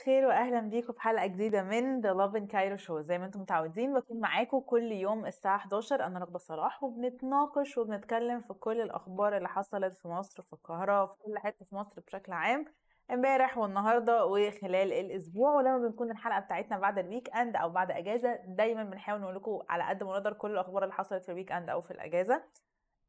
الخير واهلا بيكم في حلقة جديدة من the Lovin Cairo show زي ما أنتم متعودين بكون معاكم كل يوم الساعة 11 أنا رغده صلاح وبنتناقش وبنتكلم في كل الأخبار اللي حصلت في مصر في القاهرة في كل حتة في مصر بشكل عام امبارح والنهاردة وخلال الأسبوع. ولما بنكون الحلقة بتاعتنا بعد ال weekend أو بعد إجازة دايما بنحاول نقول لكم على قد ما نقدر كل الأخبار اللي حصلت في ال weekend أو في الإجازة.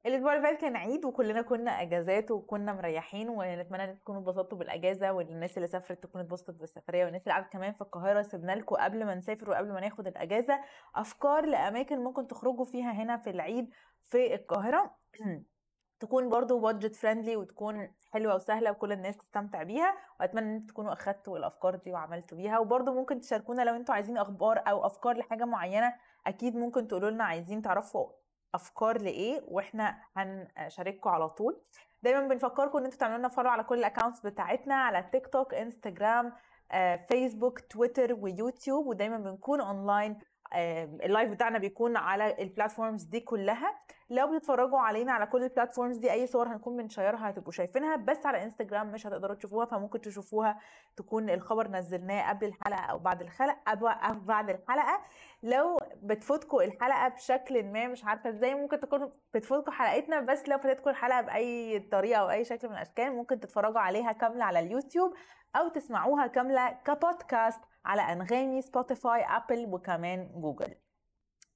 الأسبوع اللي فات كان عيد وكلنا كنا أجازات وكنا مريحين ونتمنى إن تكونوا اتبسطتوا بالأجازة والناس اللي سافرت تكون اتبسطت بالسفرية والناس اللي قعدت كمان في القاهرة سيبنا لكم قبل ما نسافر وقبل ما ناخد الأجازة أفكار لأماكن ممكن تخرجوا فيها هنا في العيد في القاهرة. تكون برضو budget friendly وتكون حلوة وسهلة وكل الناس تستمتع بيها وأتمنى إن تكونوا أخدتوا الأفكار دي وعملتوا بيها. وبرضو ممكن تشاركونا لو أنتوا عايزين أخبار أو أفكار لحاجة معينة أكيد ممكن تقولوا لنا عايزين تعرفوا أفكار لإيه وإحنا هنشارككم على طول. دايما بنفكركم إن أنتوا تعملوا لنا follow على كل ال accounts بتاعتنا على TikTok Instagram Facebook Twitter و YouTube ودايما بنكون online ال live بتاعنا بيكون على ال platforms دي كلها. لو بتتفرجوا علينا على كل ال platforms دي أي صور هنكون بنشيرها هتبقوا شايفينها. بس على انستجرام مش هتقدروا تشوفوها فممكن تشوفوها تكون الخبر نزلناه قبل الحلقة أو بعد الحلقة أو بعد الحلقة. لو بتفوتكم الحلقة بشكل ما مش عارفة إزاي ممكن تكون بتفوتكم حلقتنا. بس لو فاتتكم الحلقة بأي طريقة أو أي شكل من الأشكال ممكن تتفرجوا عليها كاملة على اليوتيوب أو تسمعوها كاملة كبودكاست على أنغامي Spotify Apple وكمان جوجل.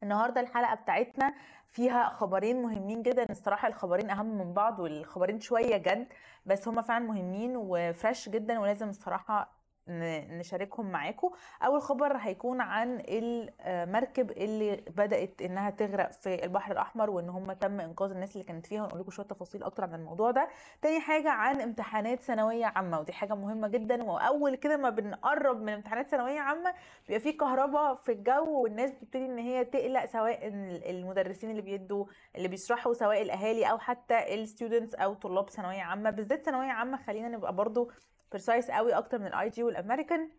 النهارده الحلقة بتاعتنا فيها خبرين مهمين جدا. الصراحة الخبرين أهم من بعض والخبرين شوية جد بس هما فعلا مهمين و fresh جدا ولازم الصراحة نشاركهم معاكم. أول خبر هيكون عن المركب اللي بدأت إنها تغرق في البحر الأحمر وإن هم تم إنقاذ الناس اللي كانت فيها. ونقول لكم شوية تفاصيل أكتر عن الموضوع ده. تاني حاجة عن امتحانات ثانوية عامة ودي حاجة مهمة جدا. وأول كده ما بنقرب من امتحانات ثانوية عامة بيبقى في كهرباء في الجو والناس بتبتدي إن هي تقلق سواء المدرسين اللي بيدوا اللي بيشرحوا سواء الأهالي أو حتى ال students أو طلاب ثانوية عامة. بالذات ثانوية عامة خلينا نبقى برضو precise قوي أكتر من ال IG والامريكان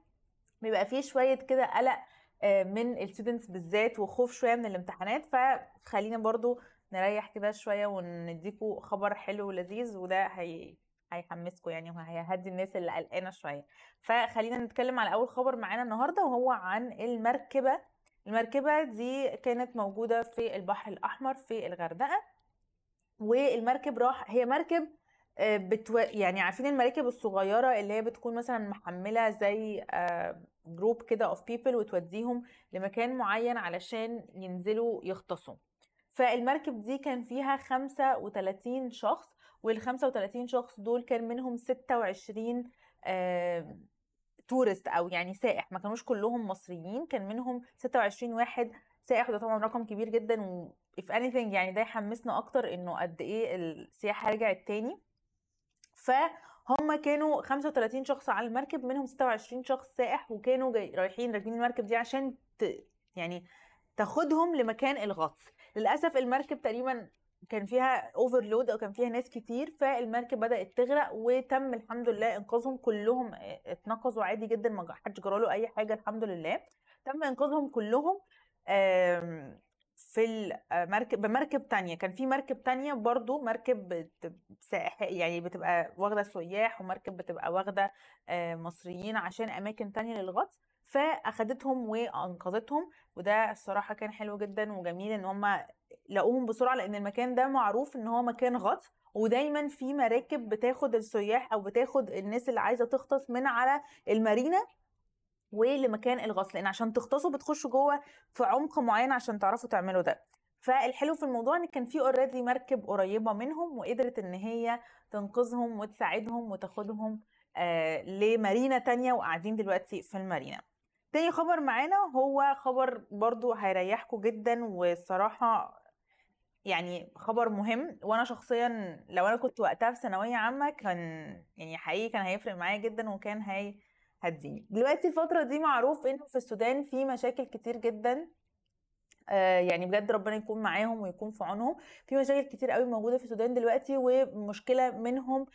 بيبقى فيه شوية كده قلق من ال students بالذات وخوف شوية من الامتحانات فخلينا برضو نريح كده شوية ونديكوا خبر حلو ولذيذ وده هي هيحمسكم يعني وهيهدي الناس اللي قلقانة شوية. فخلينا نتكلم على أول خبر معانا النهارده وهو عن المركبة. المركبة دي كانت موجودة في البحر الأحمر في الغردقة والمركب راح هي مركب بتو... يعني عارفين المراكب الصغيرة اللي هي بتكون مثلا محملة زي group كده of people وتوديهم لمكان معين علشان ينزلوا يغطسوا. فالمركب دي كان فيها 35 شخص وال 35 شخص دول كان منهم 26 آه تورست أو يعني سائح. ما كانوش كلهم مصريين كان منهم 26 واحد سائح. وده طبعا رقم كبير جدا و if anything يعني ده يحمسنا أكتر إنه قد إيه السياحة رجعت تاني. فهم كانوا 35 شخص على المركب منهم 26 شخص سائح وكانوا جاي رايحين راكبين المركب دي عشان ت... يعني تاخدهم لمكان الغطس. للأسف المركب تقريبا كان فيها اوفرلود أو كان فيها ناس كتير فالمركب بدأت تغرق وتم الحمد لله إنقاذهم. كلهم اتنقذوا عادي جدا ما حدش جراله أي حاجة الحمد لله. تم إنقاذهم كلهم في المركب بمركب تانية. كان في مركب تانية برضو مركب سائح يعني بتبقى واخدة سياح ومركب بتبقى واخدة مصريين عشان أماكن تانية للغطس فأخدتهم وأنقذتهم. وده الصراحة كان حلو جدا وجميل إن هما لقوهم بسرعة لأن المكان ده معروف إن هو مكان غطس. ودايما في مراكب بتاخد السياح أو بتاخد الناس اللي عايزة تغطس من على المارينا. ولمكان الغطس لأن عشان تغطسوا بتخشوا جوه في عمق معين عشان تعرفوا تعملوا ده. فالحلو في الموضوع إن كان في اوريدي مركب قريبة منهم وقدرت إن هي تنقذهم وتساعدهم وتاخدهم آه لمارينا تانية وقاعدين دلوقتي في المارينا. تاني خبر معانا هو خبر برضو هيريحكم جدا والصراحة يعني خبر مهم. وأنا شخصيا لو أنا كنت وقتها في ثانوية عامة كان يعني حقيقي كان هيفرق معايا جدا وكان هي هتزيني. دلوقتي الفترة دي معروف إنه في السودان في مشاكل كتير جدا. آه يعني بجد ربنا يكون معاهم ويكون في عونهم. في مشاكل كتير قوي موجودة في السودان دلوقتي ومشكلة منهم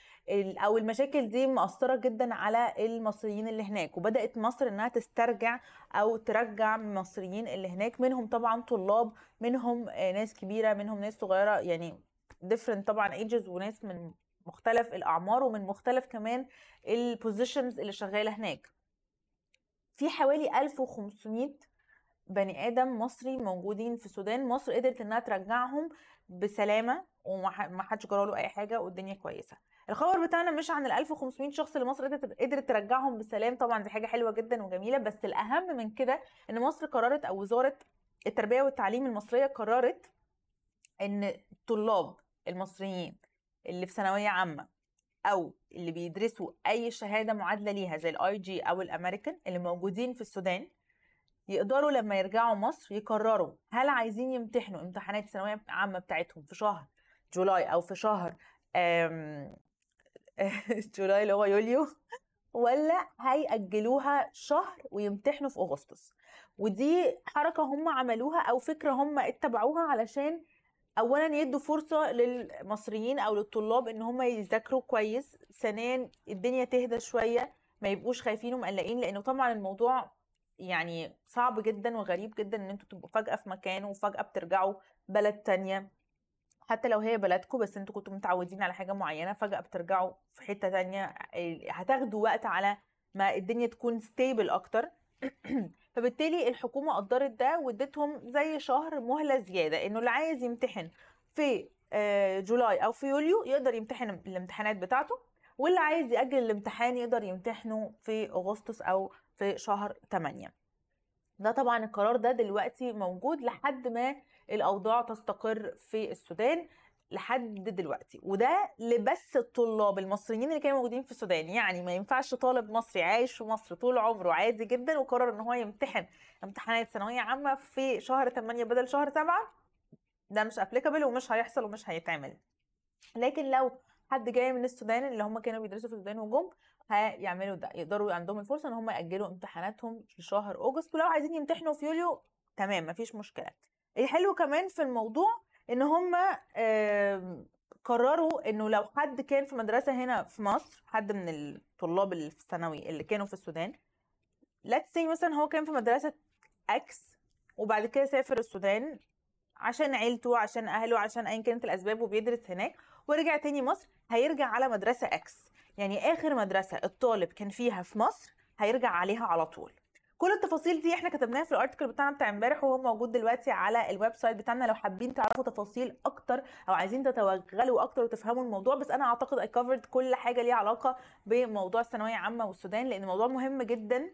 أو المشاكل دي مأثرة جدا على المصريين اللي هناك. وبدأت مصر إنها تسترجع أو ترجع المصريين اللي هناك. منهم طبعا طلاب منهم آه ناس كبيرة منهم ناس صغيرة. يعني different طبعا ages وناس من مختلف الأعمار ومن مختلف كمان البوزيشنز اللي شغالة هناك. في حوالي 1500 بني آدم مصري موجودين في السودان. مصر قدرت إنها ترجعهم بسلامة وما حدش جرى له أي حاجة والدنيا كويسة. الخبر بتاعنا مش عن ال 1500 شخص اللي مصر قدرت ترجعهم بسلام. طبعا دي حاجة حلوة جدا وجميلة بس الأهم من كده إن مصر قررت أو وزارة التربية والتعليم المصرية قررت إن الطلاب المصريين اللي في ثانوية عامة أو اللي بيدرسوا أي شهادة معادلة ليها زي ال IG أو الامريكان اللي موجودين في السودان يقدروا لما يرجعوا مصر يقرروا هل عايزين يمتحنوا امتحانات الثانويه العامه بتاعتهم في شهر جولاي أو في شهر جولاي اللي هو يوليو ولا هيأجلوها شهر ويمتحنوا في أغسطس؟ ودي حركة هم عملوها أو فكرة هم اتبعوها علشان اولا يدوا فرصة للمصريين أو للطلاب إن هم يذاكروا كويس. ثانيا الدنيا تهدى شوية ما يبقوش خايفين ومقلقين لأنه طبعا الموضوع يعني صعب جدا وغريب جدا إن أنتوا تبقوا فجأة في مكان وفجأة بترجعوا بلد تانية. حتى لو هي بلدكم بس أنتوا كنتوا متعودين على حاجة معينة فجأة بترجعوا في حتة تانية. هتاخدوا وقت على ما الدنيا تكون stable أكتر. فبالتالي الحكومة قدرت ده وادتهم زي شهر مهلة زيادة إنه اللي عايز يمتحن في آه، July أو في يوليو يقدر يمتحن الامتحانات بتاعته واللي عايز يأجل الامتحان يقدر يمتحنه في أغسطس أو في شهر 8 ده طبعا القرار ده دلوقتي موجود لحد ما الأوضاع تستقر في السودان. لحد دلوقتي. وده لبس الطلاب المصريين اللي كانوا موجودين في السودان. يعني ما ينفعش طالب مصري عايش في مصر طول عمره عادي جدا وقرر إن هو يمتحن امتحانات ثانوية عامة في شهر 8 بدل شهر 7 ده مش ابليكابل ومش هيحصل ومش هيتعمل. لكن لو حد جاي من السودان اللي هم كانوا بيدرسوا في السودان وجم هيعملوا ده. يقدروا عندهم الفرصة إن هم يأجلوا امتحاناتهم في شهر August ولو عايزين يمتحنوا في يوليو تمام مفيش مشكلة. الحلو كمان في الموضوع إن هم قرروا إنه لو حد كان في مدرسة هنا في مصر حد من الطلاب اللي في الثانوي اللي كانوا في السودان let's say مثلا هو كان في مدرسة X وبعد كده سافر السودان عشان عيلته عشان أهله عشان ايا كانت الأسباب وبيدرس هناك ورجع تاني مصر هيرجع على مدرسة X يعني آخر مدرسة الطالب كان فيها في مصر هيرجع عليها على طول. كل التفاصيل دي إحنا كتبناها في ال article بتاعنا بتاع امبارح وهو موجود دلوقتي على ال website بتاعنا. لو حابين تعرفوا تفاصيل أكتر أو عايزين تتوغلوا أكتر وتفهموا الموضوع بس أنا أعتقد I covered كل حاجة ليها علاقة بموضوع الثانوية عامة والسودان لأن الموضوع مهم جدا.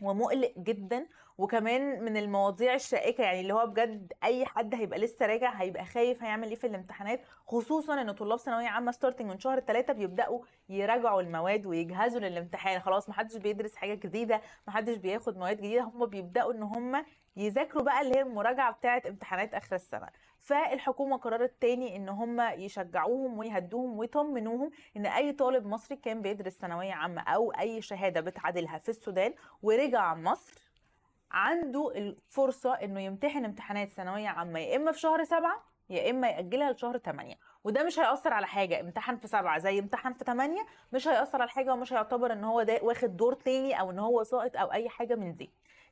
ومقلق جدا. وكمان من المواضيع الشائكة يعني اللي هو بجد أي حد هيبقى لسه راجع هيبقى خايف هيعمل إيه في الامتحانات خصوصا إن طلاب ثانوية عامة ستارتنج من شهر ثلاثة بيبدأوا يراجعوا المواد ويجهزوا للامتحان. خلاص ما حدش بيدرس حاجة جديدة ما حدش بياخد مواد جديدة. هم بيبدأوا إن هم يذاكروا بقى اللي هي المراجعة بتاعة امتحانات آخر السنة. فالحكومة قررت تاني إن هم يشجعوهم ويهدوهم ويطمنوهم إن أي طالب مصري كان بيدرس ثانوية عامة أو أي شهادة بتعادلها في السودان ورجع مصر عنده الفرصة إنه يمتحن امتحانات ثانوية عامة يا إما في شهر سبعة يا إما يأجلها لشهر 8 وده مش هيأثر على حاجة امتحان في سبعة زي امتحان في 8 مش هيأثر على حاجة ومش هيعتبر إن هو ده واخد دور تاني أو إن هو ساقط أو أي حاجة من دي.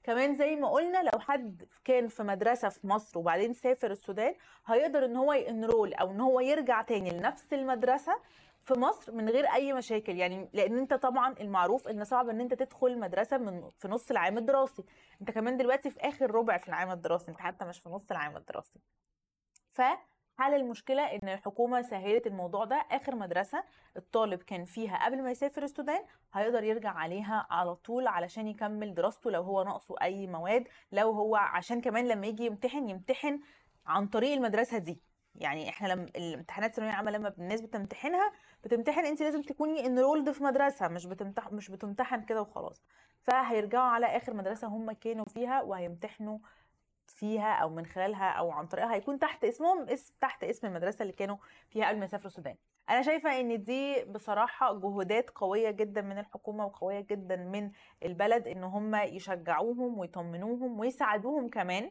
كمان زي ما قلنا لو حد كان في مدرسة في مصر وبعدين سافر السودان هيقدر إن هو ينرول أو إن هو يرجع تاني لنفس المدرسة في مصر من غير أي مشاكل. يعني لأن أنت طبعا المعروف إن صعب إن أنت تدخل مدرسة من في نص العام الدراسي. أنت كمان دلوقتي في آخر ربع في العام الدراسي أنت حتى مش في نص العام الدراسي. ف حل المشكلة إن الحكومة سهلت الموضوع ده. آخر مدرسة الطالب كان فيها قبل ما يسافر السودان هيقدر يرجع عليها على طول علشان يكمل دراسته لو هو ناقصه أي مواد لو هو عشان كمان لما يجي يمتحن يمتحن عن طريق المدرسة دي. يعني إحنا لما الامتحانات الثانوية العامه لما الناس بتمتحنها بتمتحن انت لازم تكوني انرولد في مدرسة مش بتمتحن مش بتمتحن كده وخلاص. فهيرجعوا على آخر مدرسة هم كانوا فيها وهيمتحنوا فيها أو من خلالها أو عن طريقها هيكون تحت اسمهم اسم تحت اسم المدرسة اللي كانوا فيها قبل ما يسافروا السودان. أنا شايفة إن دي بصراحة جهودات قوية جدا من الحكومة وقوية جدا من البلد إن هم يشجعوهم ويطمنوهم ويساعدوهم كمان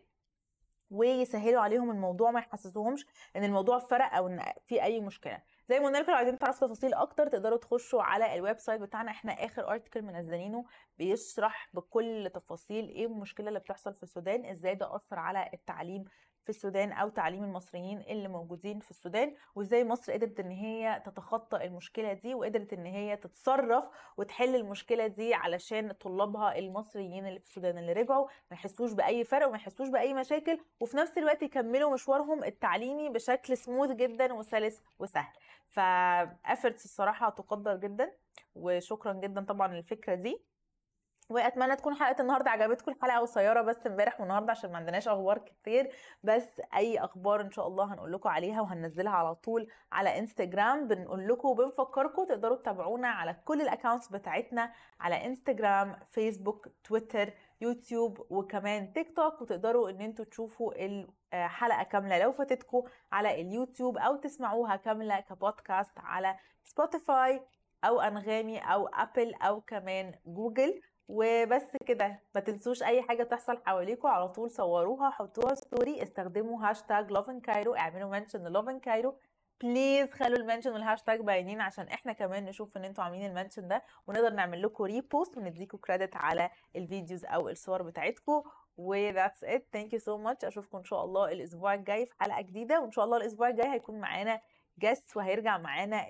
ويسهلوا عليهم الموضوع ما يحسسوهمش إن الموضوع فرق أو إن في أي مشكلة. زي ما قلنا لكم لو عايزين تعرفوا تفاصيل أكتر تقدروا تخشوا على ال website بتاعنا. إحنا آخر article منزلينه بيشرح بكل تفاصيل إيه المشكلة اللي بتحصل في السودان إزاي ده أثر على التعليم في السودان أو تعليم المصريين اللي موجودين في السودان وإزاي مصر قدرت إن هي تتخطى المشكلة دي وقدرت إن هي تتصرف وتحل المشكلة دي علشان طلابها المصريين اللي في السودان اللي رجعوا ما يحسوش بأي فرق وما يحسوش بأي مشاكل وفي نفس الوقت يكملوا مشوارهم التعليمي بشكل سموث جدا وسلس وسهل. فافرتس الصراحة تقدر جدا وشكرا جدا طبعا للفكرة دي. وأتمنى تكون حلقة النهارده عجبتكم الحلقة قصيرة بس امبارح والنهاردة عشان ما عندناش أخبار كتير. بس أي أخبار إن شاء الله هنقول لكم عليها وهننزلها على طول على انستجرام بنقول لكم وبنفكركم تقدروا تتابعونا على كل ال accounts بتاعتنا على انستجرام فيسبوك تويتر يوتيوب وكمان تيك توك وتقدروا إن أنتوا تشوفوا الحلقة كاملة لو فاتتكم على اليوتيوب أو تسمعوها كاملة كبودكاست على سبوتيفاي أو أنغامي أو ابل أو كمان جوجل وبس كده ما تنسوش أي حاجة تحصل حواليكم على طول صوروها حطوها story استخدموا هاشتاج لوفن كايرو اعملوا mention لوفن كايرو please خلوا ال mention والهاشتاج باينين عشان إحنا كمان نشوف إن أنتوا عاملين ال mention ده ونقدر نعمل لكم repost ونديكم credit على ال videos أو الصور بتاعتكم. و that's it. Thank you so much. أشوفكم إن شاء الله الأسبوع الجاي في حلقة جديدة وإن شاء الله الأسبوع الجاي هيكون معانا جست وهيرجع معانا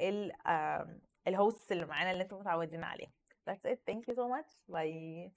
الهوست اللي معانا اللي أنتم متعودين عليه That's it. Thank you so much. Bye.